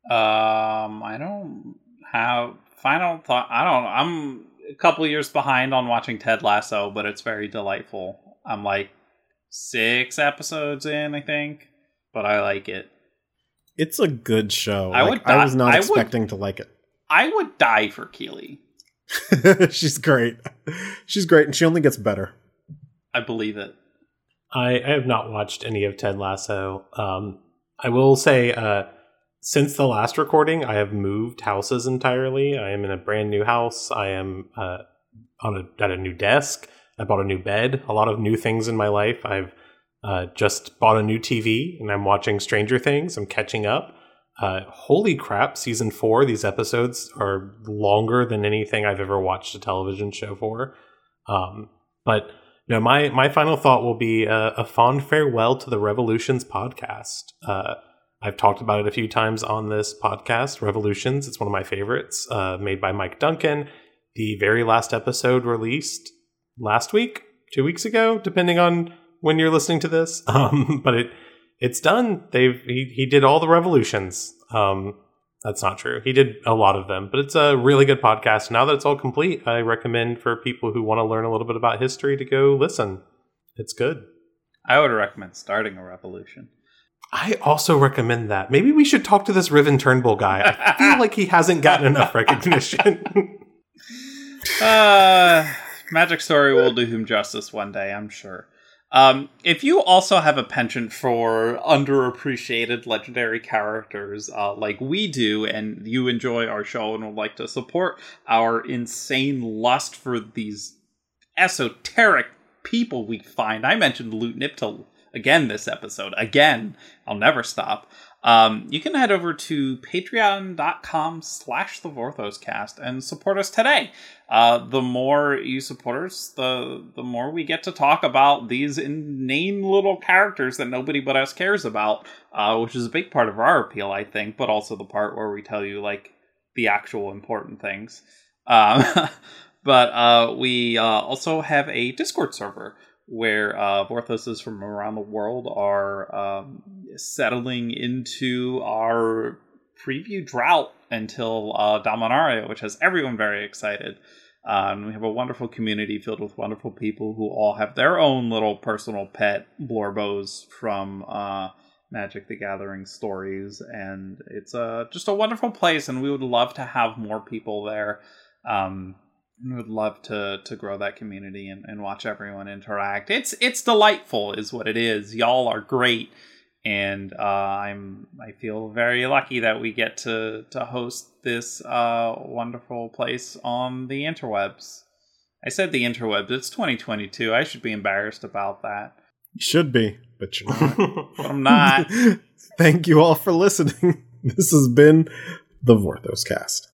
Um, I don't have final thought. I don't. I'm a couple years behind on watching Ted Lasso, but it's very delightful. I'm like six episodes in, I think, but I like it. It's a good show. I Like, would I was not I would- expecting to like I would die for Keeley. She's great. She's great, and she only gets better. I believe it. I, I have not watched any of Ted Lasso. Um, I will say, uh, since the last recording, I have moved houses entirely. I am in a brand new house. I am uh, on a at a new desk. I bought a new bed. A lot of new things in my life. I've uh, just bought a new TV, and I'm watching Stranger Things. I'm catching up. Uh, holy crap! Season four. These episodes are longer than anything I've ever watched a television show for. Um, but no, my my final thought will be a, a fond farewell to the Revolutions podcast. Uh, I've talked about it a few times on this podcast. Revolutions, it's one of my favorites, uh, made by Mike Duncan. The very last episode released last week, two weeks ago, depending on when you're listening to this. Um, but it it's done. They've he, he did all the revolutions. Um, That's not true. He did a lot of them, but it's a really good podcast. Now that it's all complete, I recommend for people who want to learn a little bit about history to go listen. It's good. I would recommend starting a revolution. I also recommend that. Maybe we should talk to this Riven Turnbull guy. I feel like he hasn't gotten enough recognition. uh, Magic Story will do him justice one day, I'm sure. Um, if you also have a penchant for underappreciated legendary characters uh, like we do, and you enjoy our show and would like to support our insane lust for these esoteric people we find, I mentioned Loot Niptal again this episode. Again, I'll never stop um, you can head over to patreon.com slash the vorthoscast and support us today. Uh, the more you support us the the more we get to talk about these inane little characters that nobody but us cares about uh, which is a big part of our appeal i think but also the part where we tell you like the actual important things. Um, but uh, we uh, also have a discord server where uh, Vorthoses from around the world are um, settling into our preview drought until uh, Dominaria, which has everyone very excited. Um, we have a wonderful community filled with wonderful people who all have their own little personal pet blorbos from uh, Magic the Gathering stories, and it's uh, just a wonderful place. And we would love to have more people there. Um, would love to to grow that community and, and watch everyone interact. It's it's delightful, is what it is. Y'all are great, and uh, I'm I feel very lucky that we get to to host this uh, wonderful place on the interwebs. I said the interwebs. It's 2022. I should be embarrassed about that. You should be, but you're not. but I'm not. Thank you all for listening. This has been the Vorthos Cast.